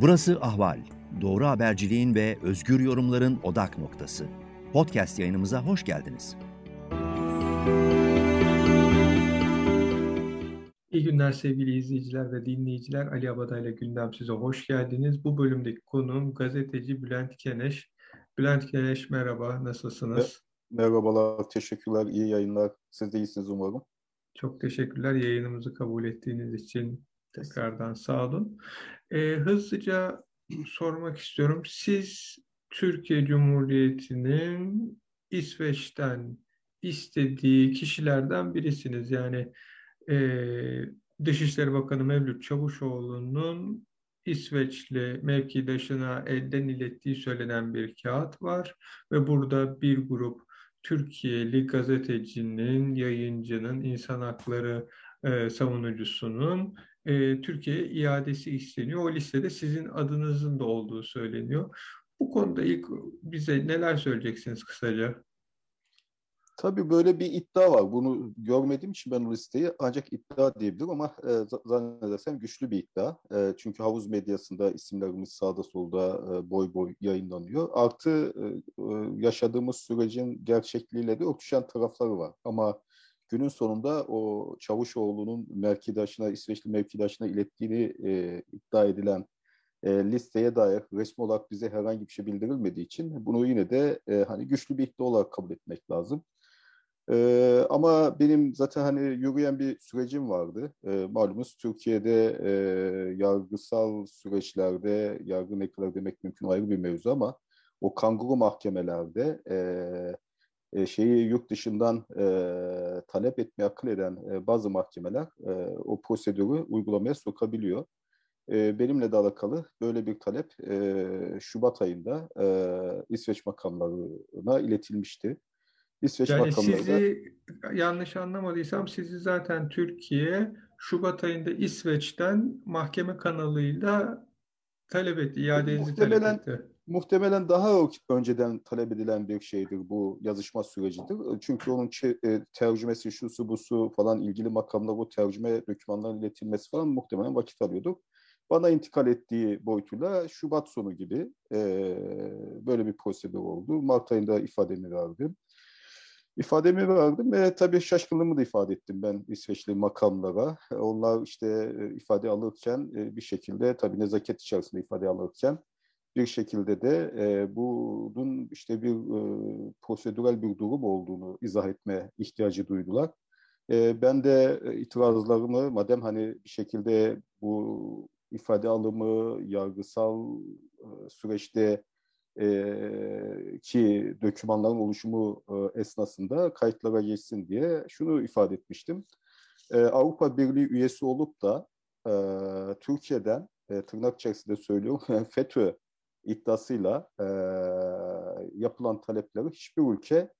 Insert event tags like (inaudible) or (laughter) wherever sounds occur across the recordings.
Burası Ahval. Doğru haberciliğin ve özgür yorumların odak noktası. Podcast yayınımıza hoş geldiniz. İyi günler sevgili izleyiciler ve dinleyiciler. Ali Abada ile Gündem size hoş geldiniz. Bu bölümdeki konuğum gazeteci Bülent Keneş. Bülent Keneş merhaba, nasılsınız? Merhabalar, teşekkürler, iyi yayınlar. Siz de iyisiniz umarım. Çok teşekkürler yayınımızı kabul ettiğiniz için. Tekrardan sağ olun. E, hızlıca sormak istiyorum. Siz Türkiye Cumhuriyeti'nin İsveç'ten istediği kişilerden birisiniz. Yani e, Dışişleri Bakanı Mevlüt Çavuşoğlu'nun İsveçli mevkidaşına elden ilettiği söylenen bir kağıt var ve burada bir grup Türkiye'li gazetecinin, yayıncının, insan hakları e, savunucusunun e, Türkiye'ye iadesi isteniyor. O listede sizin adınızın da olduğu söyleniyor. Bu konuda ilk bize neler söyleyeceksiniz kısaca? Tabii böyle bir iddia var. Bunu görmediğim için ben o listeyi ancak iddia diyebilirim ama e, zannedersem güçlü bir iddia. E, çünkü havuz medyasında isimlerimiz sağda solda e, boy boy yayınlanıyor. Artı e, e yaşadığımız sürecin gerçekliğiyle de örtüşen tarafları var. Ama günün sonunda o Çavuşoğlu'nun mevkidaşına, İsveçli mevkidaşına ilettiğini e, iddia edilen e, listeye dair resmi olarak bize herhangi bir şey bildirilmediği için bunu yine de e, hani güçlü bir iddia olarak kabul etmek lazım. E, ama benim zaten hani yürüyen bir sürecim vardı. E, malumunuz Türkiye'de e, yargısal süreçlerde, yargı ne kadar demek mümkün ayrı bir mevzu ama o kanguru mahkemelerde e, e, şeyi yurt dışından e, talep etmeye akıl eden e, bazı mahkemeler e, o prosedürü uygulamaya sokabiliyor. E, benimle de alakalı böyle bir talep e, Şubat ayında e, İsveç makamlarına iletilmişti. İsveç yani makamları sizi yanlış anlamadıysam sizi zaten Türkiye Şubat ayında İsveç'ten mahkeme kanalıyla talep etti, iadenizi talep etti muhtemelen daha önceden talep edilen bir şeydir bu yazışma sürecidir. Çünkü onun e, tercümesi, şusu busu falan ilgili makamlar bu tercüme dokümanların iletilmesi falan muhtemelen vakit alıyordu. Bana intikal ettiği boyutuyla Şubat sonu gibi e, böyle bir prosedür oldu. Mart ayında ifademi verdim. İfademi verdim ve tabii şaşkınlığımı da ifade ettim ben İsveçli makamlara. Onlar işte e, ifade alırken e, bir şekilde tabii nezaket içerisinde ifade alırken bir şekilde de e, bunun işte bir e, prosedürel bir durum olduğunu izah etme ihtiyacı duydular. E, ben de itirazlarımı madem hani bir şekilde bu ifade alımı yargısal e, süreçte e, ki dokümanların oluşumu e, esnasında kayıtlara geçsin diye şunu ifade etmiştim. E, Avrupa Birliği üyesi olup da e, Türkiye'den e, tırnak içerisinde söylüyorum (laughs) FETÖ iddiasıyla e, yapılan talepleri hiçbir ülke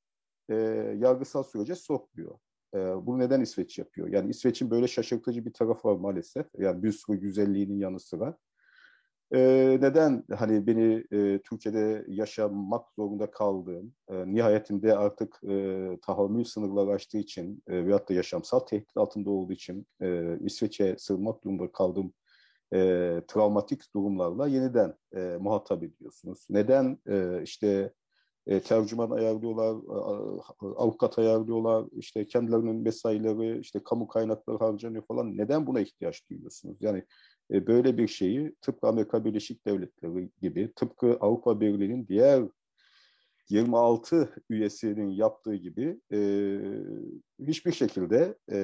e, yargısal sürece sokmuyor. E, bunu neden İsveç yapıyor? Yani İsveç'in böyle şaşırtıcı bir tarafı var maalesef. Yani bir sürü güzelliğinin yanı sıra. E, neden hani beni e, Türkiye'de yaşamak zorunda kaldığım, e, nihayetinde artık e, tahammül sınırları aştığı için e, veyahut da yaşamsal tehdit altında olduğu için e, İsveç'e sığınmak durumunda kaldığım e, travmatik durumlarla yeniden e, muhatap ediyorsunuz. Neden e, işte e, tercüman ayarlıyorlar, avukat ayarlıyorlar, işte kendilerinin mesaileri, işte kamu kaynakları harcanıyor falan. Neden buna ihtiyaç duyuyorsunuz? Yani e, böyle bir şeyi tıpkı Amerika Birleşik Devletleri gibi, tıpkı Avrupa Birliği'nin diğer 26 üyesinin yaptığı gibi e, hiçbir şekilde e,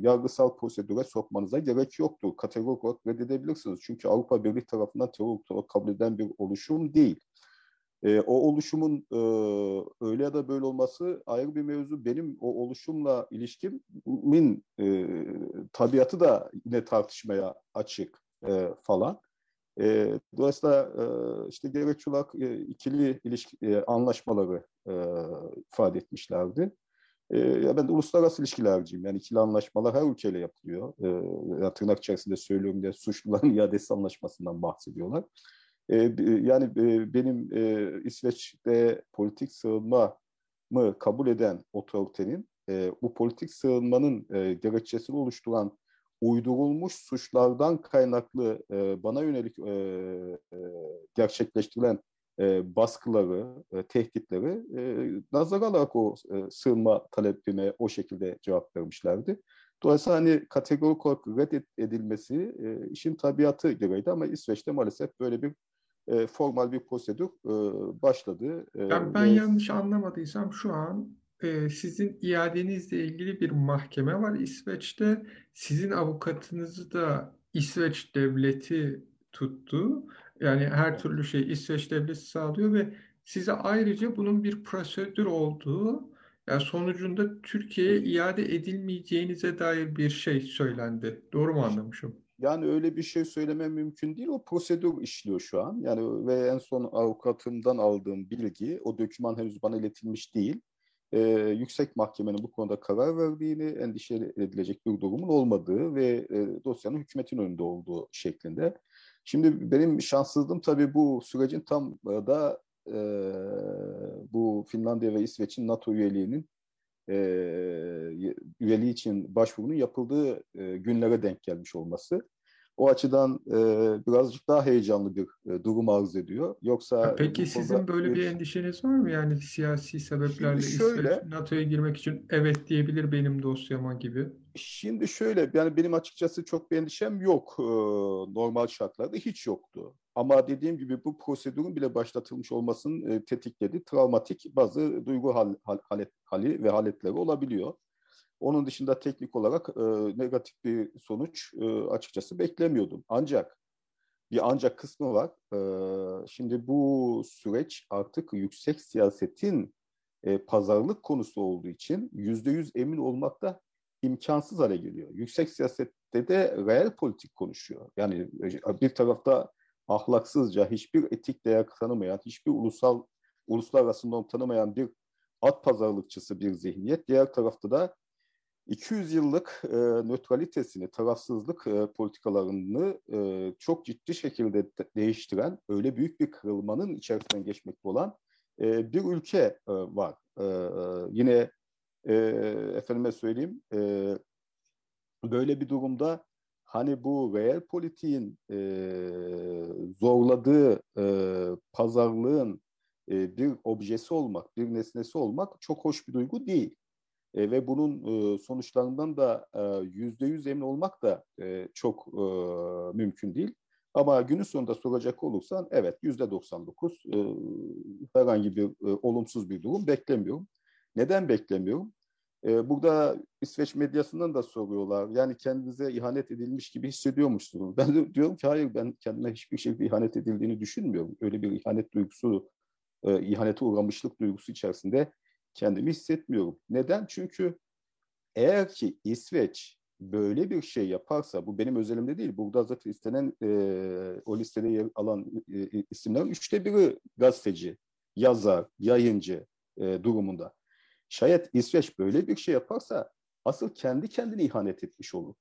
yargısal prosedüre sokmanıza gerek yoktur. Kategorik olarak reddedebilirsiniz. Çünkü Avrupa Birliği tarafından terör olarak kabul edilen bir oluşum değil. E, o oluşumun e, öyle ya da böyle olması ayrı bir mevzu. Benim o oluşumla ilişkimin e, tabiatı da yine tartışmaya açık e, falan. E, dolayısıyla e, işte gerekçe olarak e, ikili ilişki e, anlaşmaları e, ifade etmişlerdi. E, ya ben de uluslararası ilişkilerciyim. Yani ikili anlaşmalar her ülkeyle yapılıyor. E, yani tırnak içerisinde söylüyorum diye suçluların (laughs) iadesi anlaşmasından bahsediyorlar. E, yani e, benim e, İsveç'te politik sığınma mı kabul eden otoritenin e, bu politik sığınmanın e, gerekçesini oluşturan uydurulmuş suçlardan kaynaklı e, bana yönelik e, e, gerçekleştirilen e, baskıları, e, tehditleri e, nazara alarak o e, sığınma talepine o şekilde cevap vermişlerdi. Dolayısıyla hani kategorik olarak reddedilmesi e, işin tabiatı gereğiydi ama İsveç'te maalesef böyle bir e, formal bir prosedür e, başladı. E, yani ben ve... yanlış anlamadıysam şu an e, sizin iadenizle ilgili bir mahkeme var İsveç'te. Sizin avukatınızı da İsveç devleti tuttu. Yani her türlü şey İsveç devleti sağlıyor ve size ayrıca bunun bir prosedür olduğu, yani sonucunda Türkiye'ye iade edilmeyeceğinize dair bir şey söylendi. Doğru mu anlamışım? Yani öyle bir şey söylemem mümkün değil. O prosedür işliyor şu an. Yani ve en son avukatımdan aldığım bilgi, o doküman henüz bana iletilmiş değil. Ee, yüksek mahkemenin bu konuda karar verdiğini, endişe edilecek bir durumun olmadığı ve e, dosyanın hükümetin önünde olduğu şeklinde. Şimdi benim şanssızlığım tabii bu sürecin tam da e, bu Finlandiya ve İsveç'in NATO üyeliğinin e, üyeliği için başvurunun yapıldığı e, günlere denk gelmiş olması. O açıdan e, birazcık daha heyecanlı bir e, durum arz ediyor. Yoksa Peki sizin böyle bir, bir endişeniz var mı? Yani siyasi sebeplerle şöyle, İsveç NATO'ya girmek için evet diyebilir benim dosyama gibi. Şimdi şöyle yani benim açıkçası çok bir endişem yok e, normal şartlarda hiç yoktu. Ama dediğim gibi bu prosedürün bile başlatılmış olmasının e, tetikledi. Travmatik bazı duygu hal, hal, halet, hali ve haletleri olabiliyor. Onun dışında teknik olarak e, negatif bir sonuç e, açıkçası beklemiyordum. Ancak bir ancak kısmı var. E, şimdi bu süreç artık yüksek siyasetin e, pazarlık konusu olduğu için yüzde yüz emin olmak da imkansız hale geliyor. Yüksek siyasette de reel politik konuşuyor. Yani e, bir tarafta ahlaksızca, hiçbir etik değer tanımayan, hiçbir ulusal uluslararası norm tanımayan bir at pazarlıkçısı bir zihniyet. Diğer tarafta da 200 yıllık e, nötralitesini, tarafsızlık e, politikalarını e, çok ciddi şekilde de değiştiren, öyle büyük bir kırılmanın içerisinden geçmekte olan e, bir ülke e, var. E, e, yine e, efendime söyleyeyim, e, böyle bir durumda hani bu reel politiğin e, zorladığı e, pazarlığın e, bir objesi olmak, bir nesnesi olmak çok hoş bir duygu değil. E, ve bunun e, sonuçlarından da yüzde yüz emin olmak da e, çok e, mümkün değil. Ama günün sonunda soracak olursan evet yüzde 99 e, herhangi bir e, olumsuz bir durum beklemiyorum. Neden beklemiyorum? E, burada İsveç medyasından da soruyorlar. Yani kendinize ihanet edilmiş gibi hissediyormuşsunuz. (laughs) Ben de diyorum ki hayır ben kendime hiçbir şekilde ihanet edildiğini düşünmüyorum. Öyle bir ihanet duygusu, e, ihanete uğramışlık duygusu içerisinde kendimi hissetmiyorum. Neden? Çünkü eğer ki İsveç böyle bir şey yaparsa, bu benim özelimde değil, burada zaten istenen e, o listede yer alan e, isimlerin üçte biri gazeteci, yazar, yayıncı e, durumunda. Şayet İsveç böyle bir şey yaparsa asıl kendi kendine ihanet etmiş olur.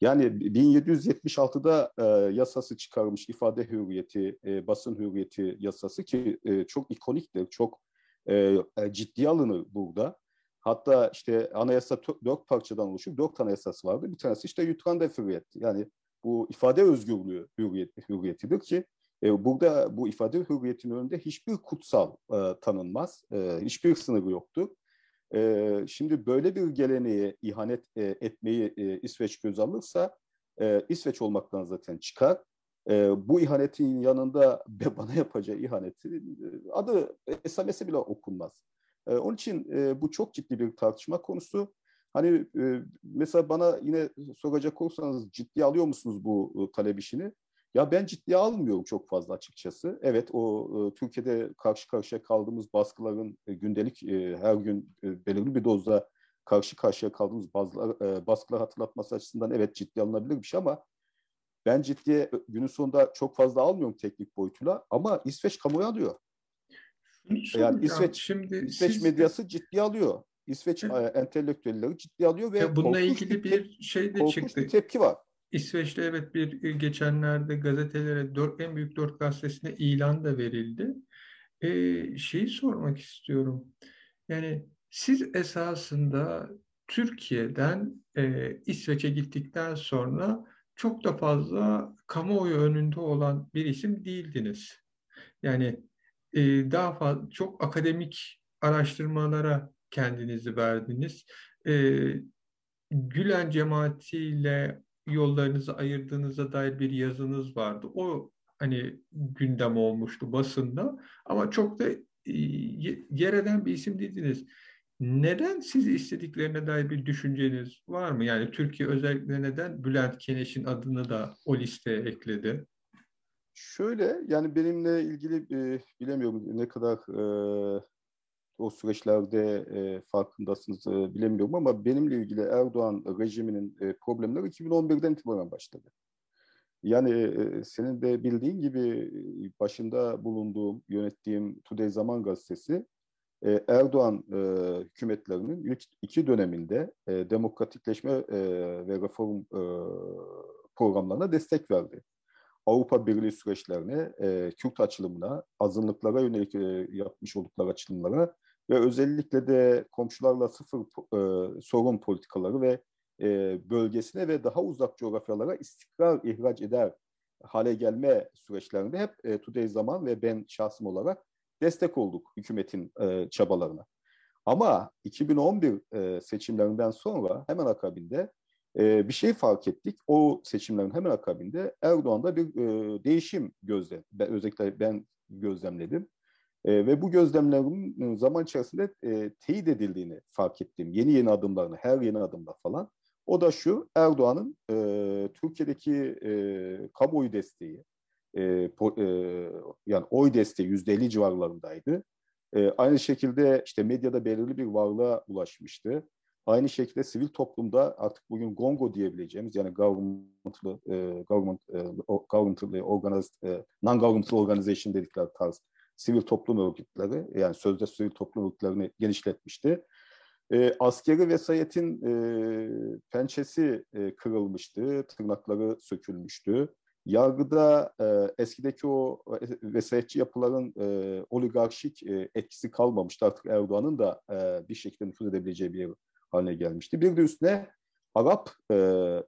Yani 1776'da e, yasası çıkarmış ifade hürriyeti, e, basın hürriyeti yasası ki e, çok ikoniktir, çok e, e, ciddiye alınır burada. Hatta işte anayasa dört parçadan oluşuyor. Dört anayasası vardı. Bir tanesi işte Yutranda hürriyet. Yani bu ifade özgürlüğü hürriyet, hürriyetidir ki e, burada bu ifade hürriyetinin önünde hiçbir kutsal e, tanınmaz. E, hiçbir sınırı yoktur. E, şimdi böyle bir geleneğe ihanet e, etmeyi e, İsveç göz alırsa e, İsveç olmaktan zaten çıkar e, bu ihanetin yanında (laughs) bana yapacağı ihaneti adı esamesi bile okunmaz. E, onun için e, bu çok ciddi bir tartışma konusu. Hani e, mesela bana yine soracak olursanız ciddiye alıyor musunuz bu e, talep işini? Ya ben ciddiye almıyorum çok fazla açıkçası. Evet o e, Türkiye'de karşı karşıya kaldığımız baskıların e, gündelik e, her gün e, belirli bir dozda karşı karşıya kaldığımız bazılar, e, baskılar hatırlatması açısından evet ciddi alınabilir bir şey ama ben ciddiye günün sonunda çok fazla almıyorum teknik boyutuyla ama İsveç kamuoyu alıyor. Yani İsveç, şimdi İsveç siz... medyası ciddi alıyor. İsveç evet. entelektüelleri ciddi alıyor ve ya bununla ilgili bir, bir şey de çıktı. Bir tepki var. İsveç'te evet bir e, geçenlerde gazetelere dört, en büyük dört gazetesine ilan da verildi. Ee, şeyi sormak istiyorum. Yani siz esasında Türkiye'den e, İsveç'e gittikten sonra çok da fazla kamuoyu önünde olan bir isim değildiniz. Yani e, daha fazla çok akademik araştırmalara kendinizi verdiniz. E, Gülen cemaatiyle yollarınızı ayırdığınıza dair bir yazınız vardı. O hani gündem olmuştu basında ama çok da e, yer eden bir isim değildiniz. Neden sizi istediklerine dair bir düşünceniz var mı? Yani Türkiye özellikle neden Bülent Keneş'in adını da o listeye ekledi? Şöyle yani benimle ilgili e, bilemiyorum ne kadar e, o süreçlerde e, farkındasınız e, bilemiyorum ama benimle ilgili Erdoğan rejiminin e, problemleri 2011'den itibaren başladı. Yani e, senin de bildiğin gibi başında bulunduğum, yönettiğim Today Zaman Gazetesi e, Erdoğan e, hükümetlerinin ilk iki döneminde e, demokratikleşme e, ve reform e, programlarına destek verdi. Avrupa Birliği süreçlerine, e, Kürt açılımına, azınlıklara yönelik e, yapmış oldukları açılımlara ve özellikle de komşularla sıfır e, sorun politikaları ve e, bölgesine ve daha uzak coğrafyalara istikrar ihraç eder hale gelme süreçlerinde hep e, Today Zaman ve ben şahsım olarak destek olduk hükümetin e, çabalarına. Ama 2011 e, seçimlerinden sonra hemen akabinde e, bir şey fark ettik. O seçimlerin hemen akabinde Erdoğan'da bir e, değişim gözlem, özellikle ben gözlemledim. E, ve bu gözlemlerin zaman içerisinde e, teyit edildiğini fark ettim. Yeni yeni adımlarını, her yeni adımda falan. O da şu, Erdoğan'ın e, Türkiye'deki e, kamuoyu desteği, e, po, e, yani oy desteği yüzde elli civarlarındaydı. E, aynı şekilde işte medyada belirli bir varlığa ulaşmıştı. Aynı şekilde sivil toplumda artık bugün GONGO diyebileceğimiz yani governmental, e, government, e, governmental organized, e, non-governmental organization dedikleri tarz sivil toplum örgütleri yani sözde sivil toplum örgütlerini genişletmişti. E, askeri vesayetin e, pençesi e, kırılmıştı, tırnakları sökülmüştü. Yargıda e, eskideki o e, vesayetçi yapıların e, oligarşik e, etkisi kalmamıştı. Artık Erdoğan'ın da e, bir şekilde nüfuz edebileceği bir haline gelmişti. Bir de üstüne Arap e,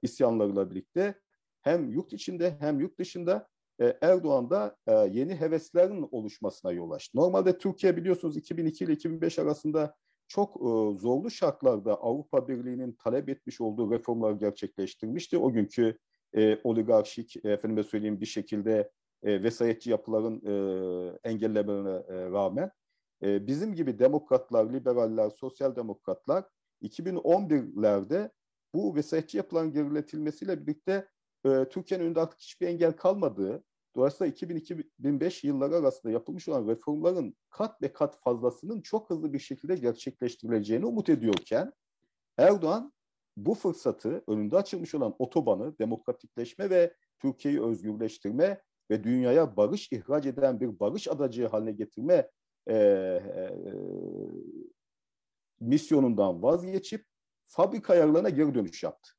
isyanlarıyla birlikte hem yurt içinde hem yurt dışında e, Erdoğan'da e, yeni heveslerin oluşmasına yol açtı. Normalde Türkiye biliyorsunuz 2002 ile 2005 arasında çok e, zorlu şartlarda Avrupa Birliği'nin talep etmiş olduğu reformları gerçekleştirmişti. O günkü e, oligarşik, efendime söyleyeyim bir şekilde e, vesayetçi yapıların e, engellemelerine e, rağmen e, bizim gibi demokratlar, liberaller, sosyal demokratlar 2011'lerde bu vesayetçi yapıların geriletilmesiyle birlikte e, Türkiye'nin önünde artık hiçbir engel kalmadığı, dolayısıyla 2000-2005 yılları arasında yapılmış olan reformların kat ve kat fazlasının çok hızlı bir şekilde gerçekleştirileceğini umut ediyorken Erdoğan bu fırsatı önünde açılmış olan otobanı demokratikleşme ve Türkiye'yi özgürleştirme ve dünyaya barış ihraç eden bir barış adacığı haline getirme e, e, misyonundan vazgeçip fabrika ayarlarına geri dönüş yaptı.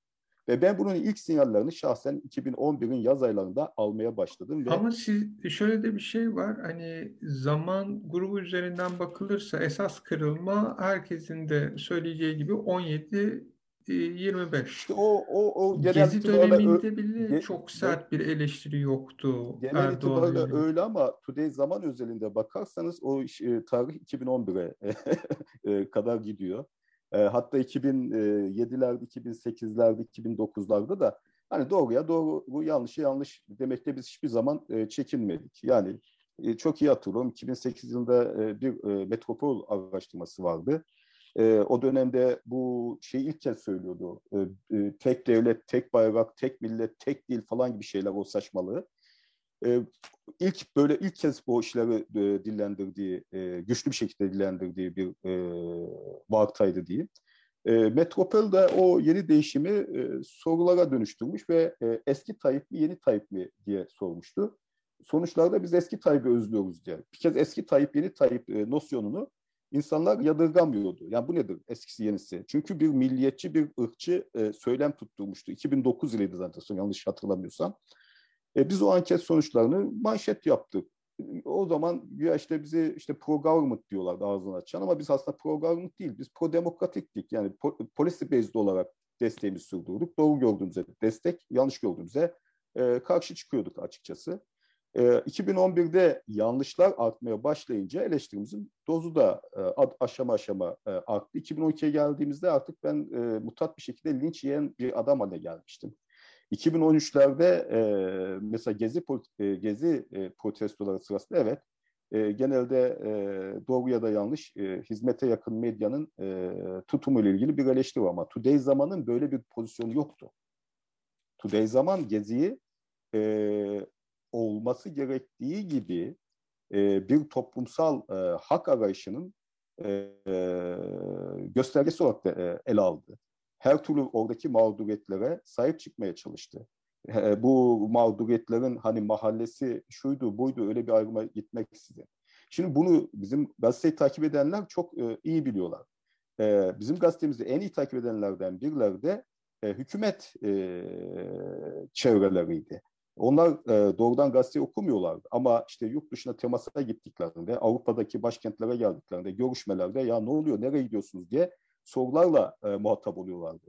Ve ben bunun ilk sinyallerini şahsen 2011'in yaz aylarında almaya başladım. Ve... Ama siz şöyle de bir şey var hani zaman grubu üzerinden bakılırsa esas kırılma herkesin de söyleyeceği gibi 17 25. İşte o o o genel Gezi döneminde bile ge, çok sert bir eleştiri yoktu. Genel Erdoğan itibariyle öyle ama Today zaman özelinde bakarsanız o e, tarih 2011'e (laughs) e, kadar gidiyor. E, hatta 2007'lerde, 2008'lerde, 2009'larda da hani doğruya doğru, bu yanlışı yanlış demekte biz hiçbir zaman e, çekinmedik. Yani e, çok iyi hatırlıyorum 2008 yılında e, bir e, metropol araştırması vardı. E, o dönemde bu şey ilk kez söylüyordu. E, e, tek devlet, tek bayrak, tek millet, tek dil falan gibi şeyler o saçmalığı. E, ilk böyle ilk kez bu işleri e, dillendirdiği, e, güçlü bir şekilde dillendirdiği bir e, vaktaydı diyeyim. E, Metropol da o yeni değişimi e, sorulara dönüştürmüş ve e, eski Tayyip mi yeni Tayyip mi diye sormuştu. Sonuçlarda biz eski Tayyip'i özlüyoruz diye. Bir kez eski Tayyip yeni Tayyip e, nosyonunu insanlar yadırgamıyordu. Yani bu nedir eskisi yenisi? Çünkü bir milliyetçi, bir ırkçı e, söylem tutturmuştu. 2009 yılıydı zaten yanlış hatırlamıyorsam. E, biz o anket sonuçlarını manşet yaptık. o zaman ya işte bizi işte pro government diyorlardı ağzını açan ama biz aslında pro government değil. Biz pro demokratiktik. Yani po- policy based olarak desteğimizi sürdürdük. Doğru gördüğümüzde destek, yanlış gördüğümüzde e, karşı çıkıyorduk açıkçası. E, 2011'de yanlışlar artmaya başlayınca eleştirimizin dozu da e, aşama aşama e, arttı. 2012'ye geldiğimizde artık ben e, mutat bir şekilde linç yiyen bir adam haline gelmiştim. 2013'lerde e, mesela Gezi e, Gezi e, protestoları sırasında evet genelde e, doğru ya da yanlış hizmete yakın medyanın e, tutumuyla ilgili bir eleştiri var ama Today Zaman'ın böyle bir pozisyonu yoktu. Today Zaman Gezi'yi olması gerektiği gibi e, bir toplumsal e, hak arayışının e, e, göstergesi olarak da e, ele aldı her türlü oradaki mağduriyetlere sahip çıkmaya çalıştı. Bu mağduriyetlerin hani mahallesi şuydu buydu öyle bir ayrıma gitmek istedi. Şimdi bunu bizim gazeteyi takip edenler çok e, iyi biliyorlar. E, bizim gazetemizi en iyi takip edenlerden birileri de e, hükümet e, çevreleriydi. Onlar e, doğrudan gazete okumuyorlardı ama işte yurt dışına temasa gittiklerinde, Avrupa'daki başkentlere geldiklerinde, görüşmelerde ya ne oluyor, nereye gidiyorsunuz diye sorularla e, muhatap oluyorlardı.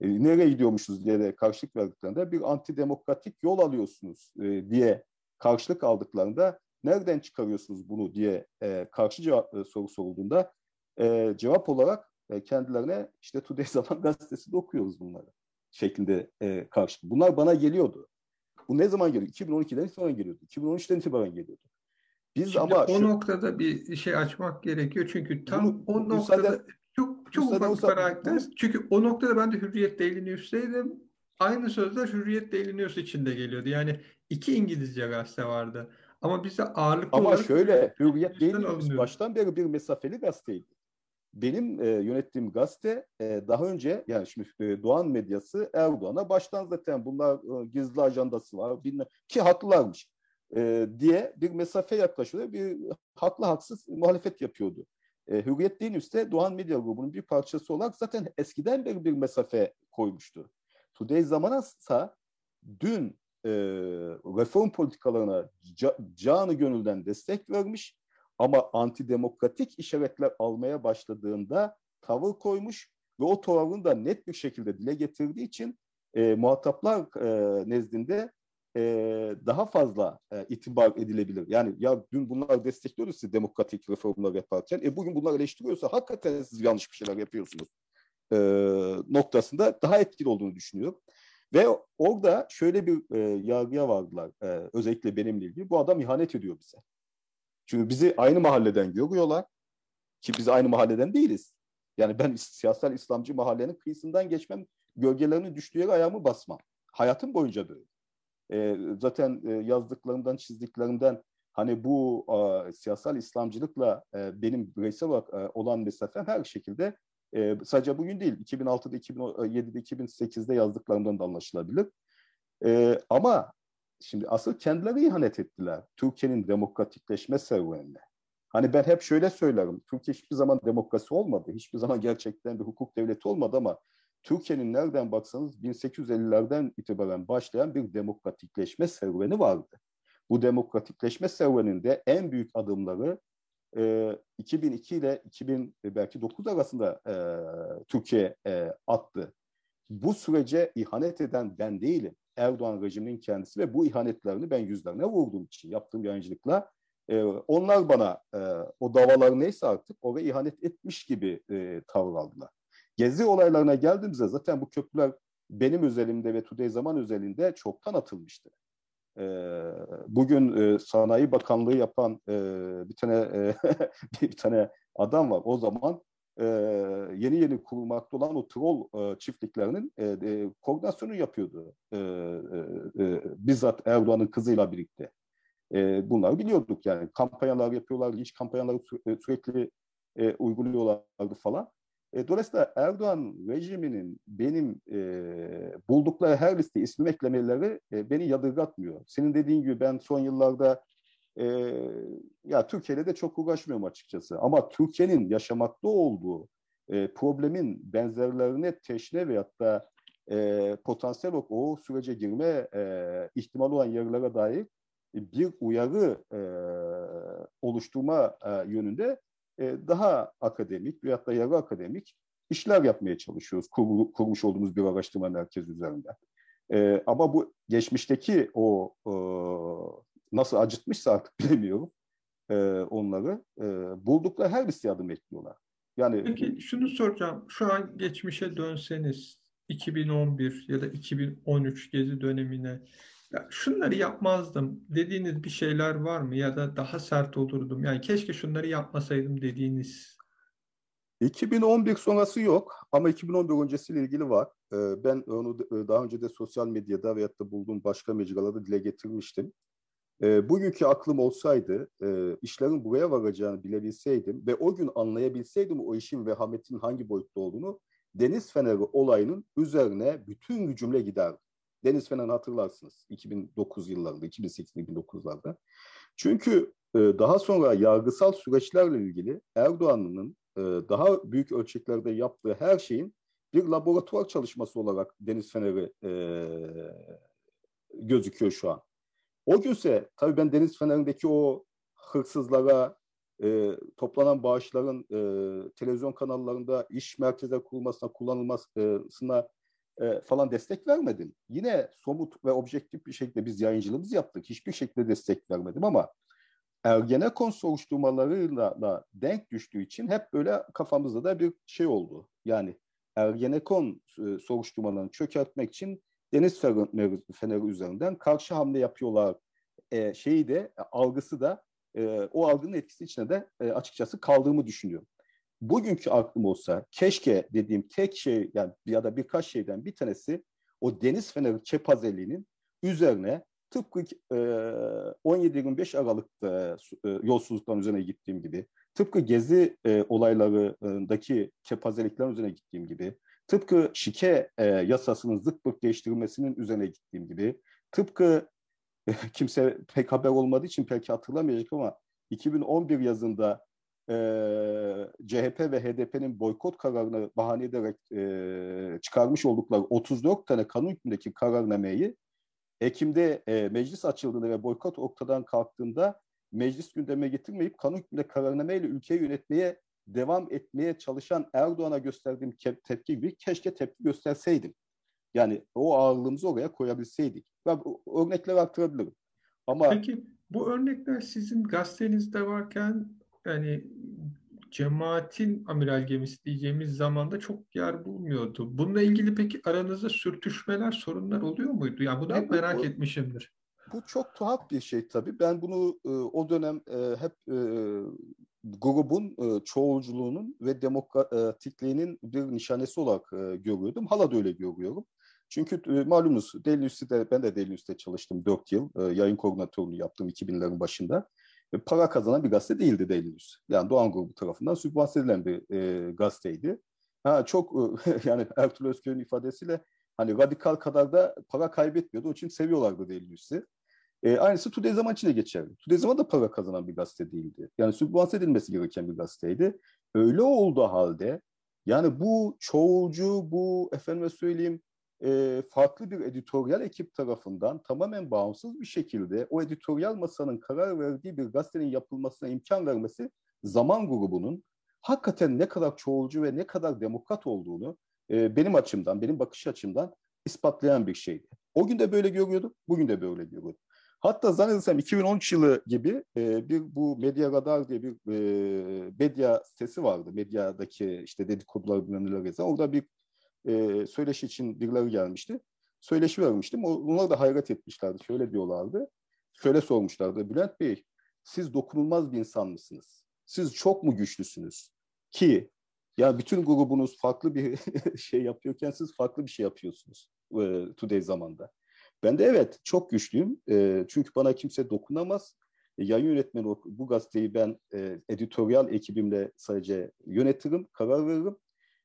E, nereye gidiyormuşuz diye de karşılık verdiklerinde bir antidemokratik yol alıyorsunuz e, diye karşılık aldıklarında nereden çıkarıyorsunuz bunu diye e, karşı cevap e, soru sorulduğunda e, cevap olarak e, kendilerine işte Today Zaman gazetesinde okuyoruz bunları şeklinde e, karşı. Bunlar bana geliyordu. Bu ne zaman geliyor? 2012'den itibaren geliyordu. 2013'ten itibaren geliyordu. Biz Şimdi ama o şu, noktada bir şey açmak gerekiyor çünkü tam bunu, o noktada müsaade, çok çok ufak bir parantez. Çünkü o noktada ben de Hürriyet Daily News'teydim. Aynı sözler Hürriyet Daily News içinde geliyordu. Yani iki İngilizce gazete vardı. Ama bize ağırlıklı Ama şöyle Hürriyet Daily News baştan beri bir mesafeli gazeteydi. Benim e, yönettiğim gazete e, daha önce yani şimdi e, Doğan medyası Erdoğan'a baştan zaten bunlar e, gizli ajandası var bilmem, ki haklılarmış e, diye bir mesafe yaklaşıyor. Bir haklı haksız muhalefet yapıyordu. E, Hürriyet değil üstte Doğan Medya Grubu'nun bir parçası olarak zaten eskiden beri bir mesafe koymuştu. Today zamansa dün e, reform politikalarına ca, canı gönülden destek vermiş ama antidemokratik işaretler almaya başladığında tavır koymuş ve o tavrını da net bir şekilde dile getirdiği için e, muhataplar e, nezdinde e, daha fazla e, itibar edilebilir. Yani ya dün bunlar destekliyordu sizi demokratik reformlar yaparken. E bugün bunlar eleştiriyorsa hakikaten siz yanlış bir şeyler yapıyorsunuz e, noktasında daha etkili olduğunu düşünüyorum. Ve orada şöyle bir e, yargıya vardılar e, özellikle benimle ilgili. Bu adam ihanet ediyor bize. Çünkü bizi aynı mahalleden görüyorlar ki biz aynı mahalleden değiliz. Yani ben siyasal İslamcı mahallenin kıyısından geçmem, gölgelerinin düştüğü yere ayağımı basmam. Hayatım boyunca böyle. E, zaten e, yazdıklarımdan, çizdiklerimden hani bu e, siyasal İslamcılıkla e, benim bireysel olarak e, olan mesafem her şekilde e, sadece bugün değil, 2006'da, 2007'de, 2008'de yazdıklarımdan da anlaşılabilir. E, ama şimdi asıl kendileri ihanet ettiler Türkiye'nin demokratikleşme serüvenine. Hani ben hep şöyle söylerim, Türkiye hiçbir zaman demokrasi olmadı, hiçbir zaman gerçekten bir hukuk devleti olmadı ama Türkiye'nin nereden baksanız 1850'lerden itibaren başlayan bir demokratikleşme serüveni vardı. Bu demokratikleşme serüveninde en büyük adımları e, 2002 ile 2009 arasında e, Türkiye e, attı. Bu sürece ihanet eden ben değilim. Erdoğan rejiminin kendisi ve bu ihanetlerini ben yüzlerine vurduğum için yaptığım yayıncılıkla e, onlar bana e, o davalar neyse artık oraya ihanet etmiş gibi e, tavır aldılar. Gezi olaylarına geldiğimizde zaten bu köprüler benim özelimde ve Today Zaman özelinde çoktan atılmıştı. Ee, bugün e, Sanayi Bakanlığı yapan e, bir tane e, (laughs) bir tane adam var. O zaman e, yeni yeni kurulmakta olan o troll e, çiftliklerinin e, e, koordinasyonu yapıyordu. E, e, e, bizzat Erdoğan'ın kızıyla birlikte. E, bunları biliyorduk yani. Kampanyalar yapıyorlar, linç kampanyaları sü- sürekli e, uyguluyorlardı falan. E, dolayısıyla Erdoğan rejiminin benim e, buldukları her liste ismimi eklemeleri e, beni yadırgatmıyor. Senin dediğin gibi ben son yıllarda e, ya Türkiye'de de çok uğraşmıyorum açıkçası. Ama Türkiye'nin yaşamakta olduğu e, problemin benzerlerine teşne veyahut da e, potansiyel olarak o sürece girme e, ihtimali olan yerlere dair bir uyarı e, oluşturma e, yönünde e, daha akademik veyahut da yarı akademik işler yapmaya çalışıyoruz kur, kurmuş olduğumuz bir araştırma merkezi üzerinde. E, ama bu geçmişteki o e, nasıl acıtmışsa artık (laughs) bilemiyorum e, onları e, buldukları her riske adım ekliyorlar. Yani Peki şunu soracağım. Şu an geçmişe dönseniz 2011 ya da 2013 gezi dönemine ya şunları yapmazdım dediğiniz bir şeyler var mı ya da daha sert olurdum. Yani keşke şunları yapmasaydım dediğiniz 2011 sonrası yok ama 2011 öncesiyle ilgili var. Ee, ben onu daha önce de sosyal medyada veyahut da bulduğum başka mecralarda dile getirmiştim. Ee, bugünkü aklım olsaydı, e, işlerin buraya varacağını bilebilseydim ve o gün anlayabilseydim o işin vehametinin hangi boyutta olduğunu, Deniz Feneri olayının üzerine bütün gücümle giderdim. Deniz Fener'i hatırlarsınız 2009 yıllarında, 2008-2009'larda. Çünkü e, daha sonra yargısal süreçlerle ilgili Erdoğan'ın e, daha büyük ölçeklerde yaptığı her şeyin bir laboratuvar çalışması olarak Deniz Feneri e, gözüküyor şu an. O günse tabii ben Deniz Feneri'ndeki o hırsızlara, e, toplanan bağışların e, televizyon kanallarında iş merkezler kurulmasına, kullanılmasına e, falan destek vermedim. Yine somut ve objektif bir şekilde biz yayıncılığımız yaptık. Hiçbir şekilde destek vermedim ama Ergenekon soruşturmalarıyla denk düştüğü için hep böyle kafamızda da bir şey oldu. Yani Ergenekon e, soruşturmalarını çökertmek için Deniz Feneri üzerinden karşı hamle yapıyorlar e, şeyi de algısı da e, o algının etkisi içine de e, açıkçası kaldığımı düşünüyorum. Bugünkü aklım olsa keşke dediğim tek şey yani ya da birkaç şeyden bir tanesi o Deniz Feneri kepazeliğinin üzerine tıpkı e, 17-25 Aralık'ta e, yolsuzlukların üzerine gittiğim gibi, tıpkı gezi e, olaylarındaki kepazeliklerin üzerine gittiğim gibi, tıpkı şike e, yasasının zıt pırt değiştirilmesinin üzerine gittiğim gibi, tıpkı e, (laughs) kimse pek haber olmadığı için belki hatırlamayacak ama 2011 yazında e, CHP ve HDP'nin boykot kararını bahane ederek e, çıkarmış oldukları 34 tane kanun hükmündeki kararnameyi Ekim'de e, meclis açıldığında ve boykot ortadan kalktığında meclis gündeme getirmeyip kanun hükmünde kararnameyle ülkeyi yönetmeye devam etmeye çalışan Erdoğan'a gösterdiğim tepki gibi keşke tepki gösterseydim. Yani o ağırlığımızı oraya koyabilseydik. Ben örnekler aktarabilirim. Ama Peki bu örnekler sizin gazetenizde varken yani cemaatin amiral gemisi diyeceğimiz zamanda çok yer bulmuyordu. Bununla ilgili peki aranızda sürtüşmeler, sorunlar oluyor muydu? Yani bunu hep merak bu, etmişimdir. Bu çok tuhaf bir şey tabii. Ben bunu e, o dönem e, hep e, grubun e, çoğulculuğunun ve demokratikliğinin bir nişanesi olarak e, görüyordum. Hala da öyle görüyorum. Çünkü e, malumunuz Delius'te ben de Delius'te çalıştım 4 yıl. E, yayın koordinatörlüğü yaptım 2000'lerin başında para kazanan bir gazete değildi Daily Yani Doğan Grubu tarafından sübvanse edilen bir e, gazeteydi. Ha, çok e, (laughs) yani Ertuğrul Özköy'ün ifadesiyle hani radikal kadar da para kaybetmiyordu. Onun için seviyorlardı News'i. E, aynısı Today Zaman için de geçerli. Today Zaman da para kazanan bir gazete değildi. Yani sübvanse edilmesi gereken bir gazeteydi. Öyle olduğu halde yani bu çoğulcu, bu efendime söyleyeyim e, farklı bir editoryal ekip tarafından tamamen bağımsız bir şekilde o editoryal masanın karar verdiği bir gazetenin yapılmasına imkan vermesi zaman grubunun hakikaten ne kadar çoğulcu ve ne kadar demokrat olduğunu e, benim açımdan, benim bakış açımdan ispatlayan bir şeydi. O gün de böyle görüyordum, bugün de böyle görüyordum. Hatta zannedersem 2013 yılı gibi e, bir bu Medya Radar diye bir e, medya sitesi vardı. Medyadaki işte dedikodular bilmem neler yazan. Orada bir e, söyleşi için birileri gelmişti. Söyleşi vermiştim. Onlar da hayret etmişlerdi. Şöyle diyorlardı. Şöyle sormuşlardı. Bülent Bey siz dokunulmaz bir insan mısınız? Siz çok mu güçlüsünüz? Ki ya bütün grubunuz farklı bir (laughs) şey yapıyorken siz farklı bir şey yapıyorsunuz e, Today zamanda. Ben de evet çok güçlüyüm. E, çünkü bana kimse dokunamaz. E, yayın yönetmeni bu gazeteyi ben e, editoryal ekibimle sadece yönetirim, karar veririm.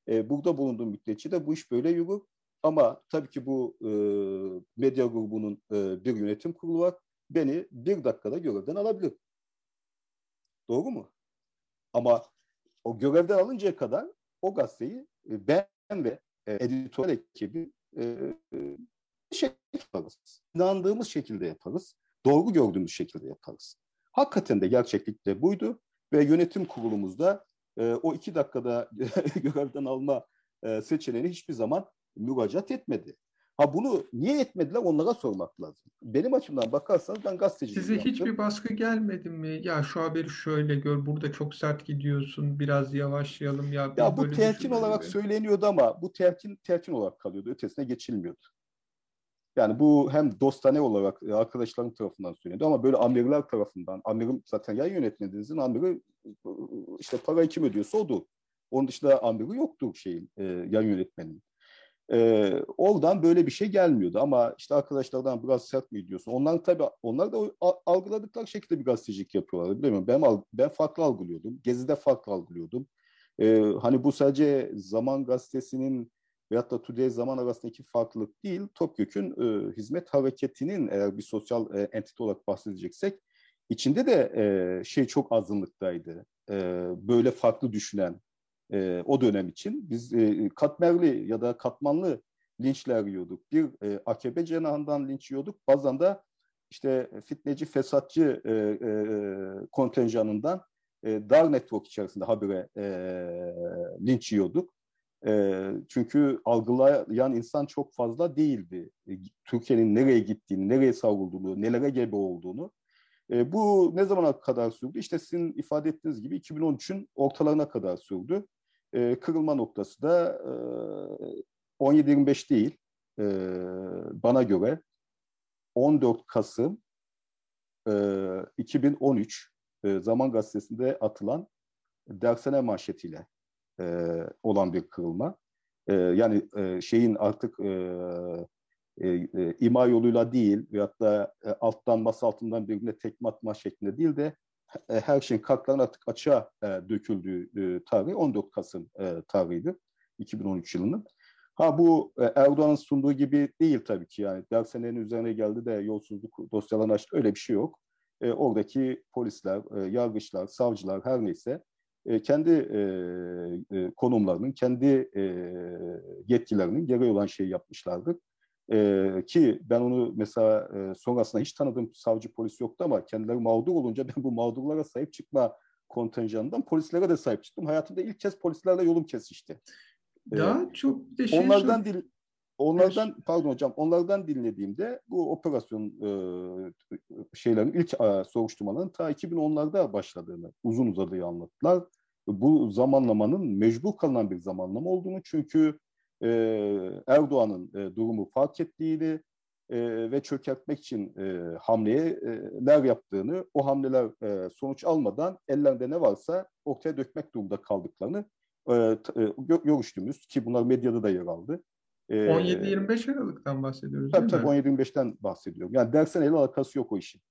E, burada bulunduğum müddetçe de bu iş böyle yürür. Ama tabii ki bu e, medya grubunun e, bir yönetim kurulu var. Beni bir dakikada görevden alabilir. Doğru mu? Ama o görevden alıncaya kadar o gazeteyi e, ben ve e, editör ekibi e, şey yaparız. İnandığımız şekilde yaparız. doğru gördüğümüz şekilde yaparız. Hakikaten de gerçeklikte buydu ve yönetim kurulumuzda e, o iki dakikada (laughs) görevden alma e, seçeneğini hiçbir zaman müracaat etmedi. Ha bunu niye etmediler onlara sormak lazım. Benim açımdan bakarsanız ben gazeteciyim. Size yaptım. hiçbir baskı gelmedi mi? Ya şu haberi şöyle gör, burada çok sert gidiyorsun, biraz yavaşlayalım ya. Ya bu telkin olarak mi? söyleniyordu ama bu telkin telkin olarak kalıyordu, ötesine geçilmiyordu. Yani bu hem dostane olarak e, arkadaşların tarafından söyleniyordu ama böyle amirler tarafından, amirim zaten yayın yönetmeninizin amiri işte parayı kim ödüyorsa odur. Onun dışında amiri yoktu şeyin, e, yayın yönetmeninin. E, oradan böyle bir şey gelmiyordu ama işte arkadaşlardan biraz sert mi diyorsun? Onlar tabii onlar da algıladıkları şekilde bir gazetecilik yapıyorlar. Mi? Ben ben farklı algılıyordum. Gezi'de farklı algılıyordum. E, hani bu sadece Zaman Gazetesi'nin veyahut da Today Zaman arasındaki farklılık değil. Topyekün e, hizmet hareketinin eğer bir sosyal e, entite olarak bahsedeceksek içinde de e, şey çok azınlıktaydı. E, böyle farklı düşünen, e, o dönem için. Biz e, katmerli ya da katmanlı linçler yiyorduk. Bir e, AKP cenahından linç yiyorduk. Bazen de işte fitneci, fesatçı e, e, kontenjanından e, dar network içerisinde habire e, linç yiyorduk. Çünkü algılayan insan çok fazla değildi. E, Türkiye'nin nereye gittiğini, nereye savrulduğunu, nelere gebe olduğunu. E, bu ne zamana kadar sürdü? İşte sizin ifade ettiğiniz gibi 2013'ün ortalarına kadar sürdü. E, kırılma noktası da e, 17-25 değil. Bana göre 14 Kasım e, 2013 e, Zaman Gazetesi'nde atılan dersene manşetiyle e, olan bir kırılma. E, yani e, şeyin artık e, e, e, ima yoluyla değil veyahut da e, alttan masa altından birbirine tekme atma şeklinde değil de e, her şeyin kartların artık açığa e, döküldüğü e, tarih 14 Kasım e, tarihidir 2013 yılının. Ha bu e, Erdoğan'ın sunduğu gibi değil tabii ki yani dershanenin üzerine geldi de yolsuzluk dosyalarını açtı öyle bir şey yok. E, oradaki polisler, e, yargıçlar, savcılar her neyse e, kendi e, e, konumlarının, kendi e, yetkilerinin gereği olan şeyi yapmışlardır. Ee, ki ben onu mesela e, sonrasında hiç tanıdığım savcı polis yoktu ama kendileri mağdur olunca ben bu mağdurlara sahip çıkma kontenjanından polislere de sahip çıktım. Hayatımda ilk kez polislerle yolum kesişti. Daha ee, çok de şey onlardan dil onlardan evet. pardon hocam onlardan dinlediğimde bu operasyon e, şeylerin ilk e, soruşturmaların ta 2010'larda başladığını uzun uzadığı anlattılar. Bu zamanlamanın mecbur kalınan bir zamanlama olduğunu çünkü e, Erdoğan'ın e, durumu fark ettiğini e, ve çökertmek için e, hamleler yaptığını, o hamleler e, sonuç almadan ellerinde ne varsa ortaya dökmek durumunda kaldıklarını e, e, görüştüğümüz ki bunlar medyada da yer aldı. 17-25 Aralık'tan bahsediyoruz tabii, değil tabii, mi? 17-25'ten bahsediyorum. Yani dersen el alakası yok o işin.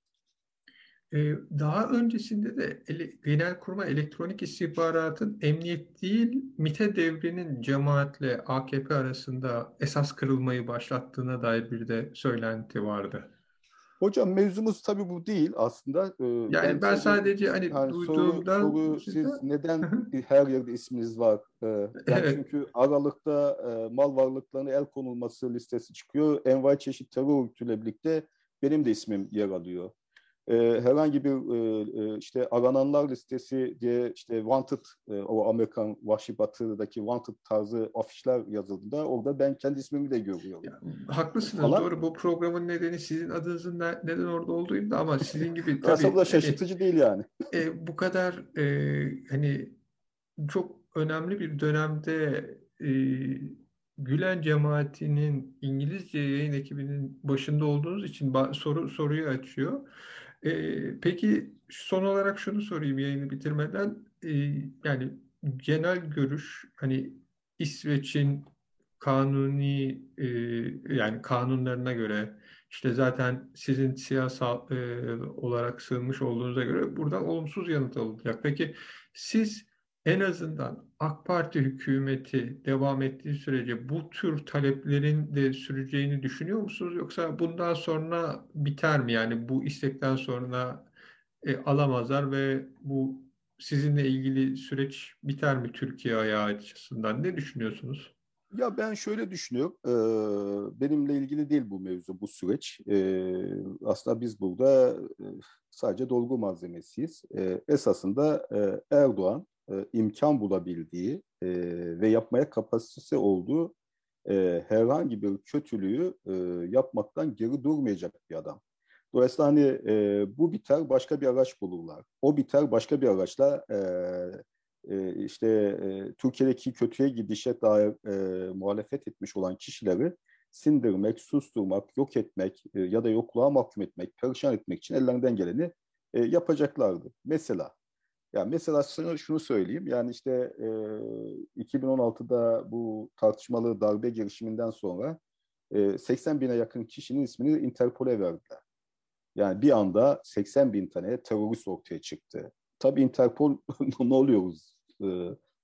Ee, daha öncesinde de ele, Genelkurmay Elektronik İstihbarat'ın emniyet değil MİT'e devrinin cemaatle AKP arasında esas kırılmayı başlattığına dair bir de söylenti vardı. Hocam mevzumuz tabii bu değil aslında. Ee, yani ben, ben sadece hani yani duyduğumdan... Soru, soru siz neden (laughs) her yerde isminiz var? Ee, yani evet. Çünkü Aralık'ta e, mal varlıklarına el konulması listesi çıkıyor. Envai çeşit terör örgütüyle birlikte benim de ismim yer alıyor e, herhangi bir e, e, işte arananlar listesi diye işte wanted e, o Amerikan vahşi batıdaki wanted tarzı afişler yazıldığında orada ben kendi ismimi de görüyorum. Ya, haklısınız Falan. doğru bu programın nedeni sizin adınızın neden orada olduğuydu ama sizin gibi (laughs) tabii. Aslında şaşırtıcı hani, değil yani. E, bu kadar e, hani çok önemli bir dönemde e, Gülen cemaatinin İngilizce yayın ekibinin başında olduğunuz için soru soruyu açıyor. E, peki son olarak şunu sorayım yayını bitirmeden. E, yani genel görüş hani İsveç'in kanuni e, yani kanunlarına göre işte zaten sizin siyasal e, olarak sığınmış olduğunuza göre buradan olumsuz yanıt alınacak. Peki siz en azından AK Parti hükümeti devam ettiği sürece bu tür taleplerin de süreceğini düşünüyor musunuz? Yoksa bundan sonra biter mi? Yani bu istekten sonra e, alamazlar ve bu sizinle ilgili süreç biter mi Türkiye ayağı açısından? Ne düşünüyorsunuz? Ya ben şöyle düşünüyorum. E, benimle ilgili değil bu mevzu, bu süreç. E, aslında biz burada e, sadece dolgu malzemesiyiz. E, esasında e, Erdoğan e, imkan bulabildiği e, ve yapmaya kapasitesi olduğu e, herhangi bir kötülüğü e, yapmaktan geri durmayacak bir adam. Dolayısıyla hani bu biter başka bir araç bulurlar. O biter başka bir araçla işte e, Türkiye'deki kötüye gidişe dair e, muhalefet etmiş olan kişileri sindirmek, susturmak, yok etmek ya da yokluğa mahkum etmek, perişan etmek için ellerinden geleni yapacaklardı. Mesela ya mesela sana şunu söyleyeyim. Yani işte e, 2016'da bu tartışmalı darbe girişiminden sonra e, 80 bine yakın kişinin ismini Interpol'e verdiler. Yani bir anda 80 bin tane terörist ortaya çıktı. Tabii Interpol (laughs) ne oluyoruz e,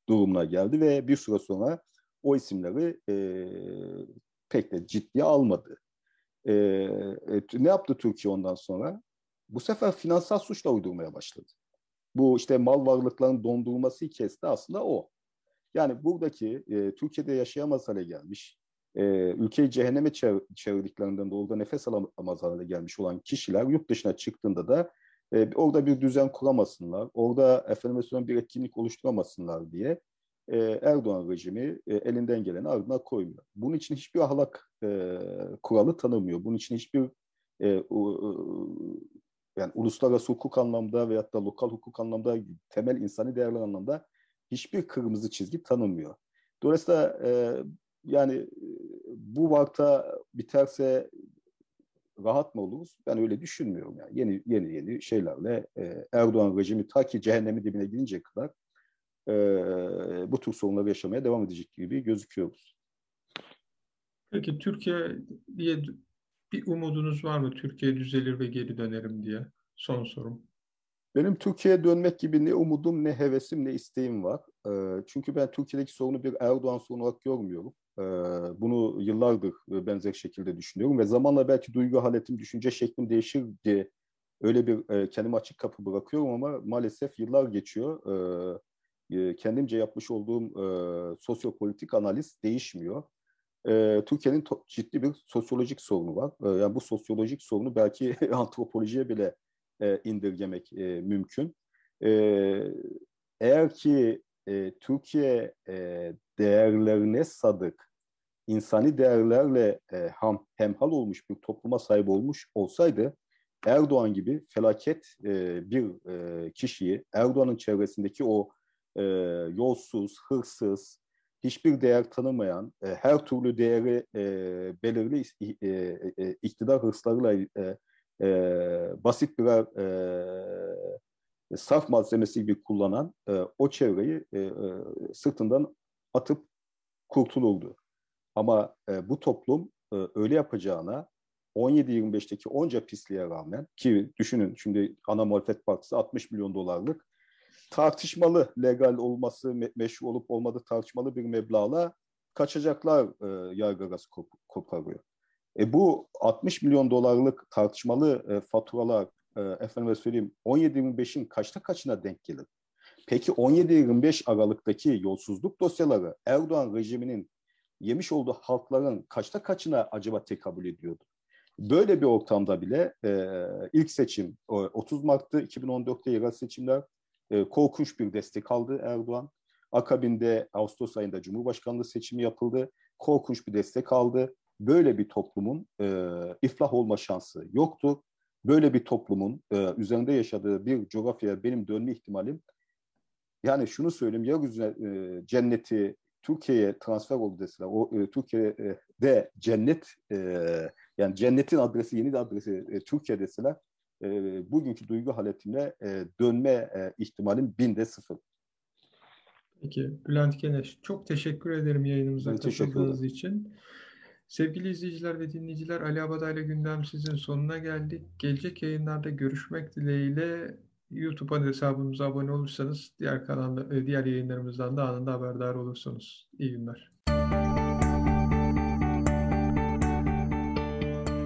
durumuna geldi ve bir süre sonra o isimleri e, pek de ciddiye almadı. E, e, ne yaptı Türkiye ondan sonra? Bu sefer finansal suçla uydurmaya başladı. Bu işte mal varlıklarının dondurulması kesti aslında o. Yani buradaki e, Türkiye'de yaşayamaz hale gelmiş, e, ülkeyi cehenneme çevirdiklerinden doğruda nefes alamaz hale gelmiş olan kişiler yurt dışına çıktığında da e, orada bir düzen kuramasınlar, orada efendim söyleyeyim bir etkinlik oluşturamasınlar diye e, Erdoğan rejimi e, elinden geleni ardına koymuyor. Bunun için hiçbir ahlak e, kuralı tanımıyor. Bunun için hiçbir e, yani uluslararası hukuk anlamda veyahut da lokal hukuk anlamda temel insani değerler anlamda hiçbir kırmızı çizgi tanımıyor. Dolayısıyla e, yani bu vakta biterse rahat mı oluruz? Ben öyle düşünmüyorum. Yani yeni yeni yeni şeylerle e, Erdoğan rejimi ta ki cehennemin dibine gidince kadar e, bu tür sorunları yaşamaya devam edecek gibi gözüküyoruz. Peki Türkiye diye bir umudunuz var mı? Türkiye düzelir ve geri dönerim diye. Son sorum. Benim Türkiye'ye dönmek gibi ne umudum, ne hevesim, ne isteğim var. Çünkü ben Türkiye'deki sorunu bir Erdoğan sorunu olarak görmüyorum. Bunu yıllardır benzer şekilde düşünüyorum ve zamanla belki duygu haletim, düşünce şeklim değişir diye öyle bir kendime açık kapı bırakıyorum ama maalesef yıllar geçiyor. Kendimce yapmış olduğum sosyopolitik analiz değişmiyor. Türkiye'nin ciddi bir sosyolojik sorunu var. Yani bu sosyolojik sorunu belki (laughs) antropolojiye bile indirgemek mümkün. Eğer ki Türkiye değerlerine sadık, insani değerlerle ham, hemhal olmuş bir topluma sahip olmuş olsaydı Erdoğan gibi felaket bir kişiyi, Erdoğan'ın çevresindeki o yolsuz, hırsız, hiçbir değer tanımayan, her türlü değeri belirli iktidar hırslarıyla basit birer saf malzemesi gibi kullanan o çevreyi sırtından atıp kurtulurdu. Ama bu toplum öyle yapacağına 17-25'teki onca pisliğe rağmen ki düşünün şimdi ana muhalefet partisi 60 milyon dolarlık tartışmalı legal olması meşru olup olmadığı tartışmalı bir meblağla kaçacaklar e, yargı kop koparıyor. E bu 60 milyon dolarlık tartışmalı e, faturalar e, efendime söyleyeyim 17-25'in kaçta kaçına denk gelir? Peki 17-25 Aralık'taki yolsuzluk dosyaları Erdoğan rejiminin yemiş olduğu halkların kaçta kaçına acaba tekabül ediyordu? Böyle bir ortamda bile e, ilk seçim 30 Mart'ta 2014'te yerel seçimler e, korkunç bir destek aldı Erdoğan. Akabinde Ağustos ayında Cumhurbaşkanlığı seçimi yapıldı. Korkunç bir destek aldı. Böyle bir toplumun e, iflah olma şansı yoktu. Böyle bir toplumun e, üzerinde yaşadığı bir coğrafyaya benim dönme ihtimalim yani şunu söyleyeyim yeryüzüne e, cenneti Türkiye'ye transfer oldu deseler, o e, Türkiye'de cennet e, yani cennetin adresi yeni de adresi e, Türkiye deseler e, bugünkü duygu haletine e, dönme e, ihtimalim binde sıfır. Peki Bülent Keneş çok teşekkür ederim yayınımıza katıldığınız için. Sevgili izleyiciler ve dinleyiciler Ali Abadayla Gündem sizin sonuna geldik. Gelecek yayınlarda görüşmek dileğiyle YouTube hesabımıza abone olursanız diğer kanalda, diğer yayınlarımızdan da anında haberdar olursunuz. İyi günler.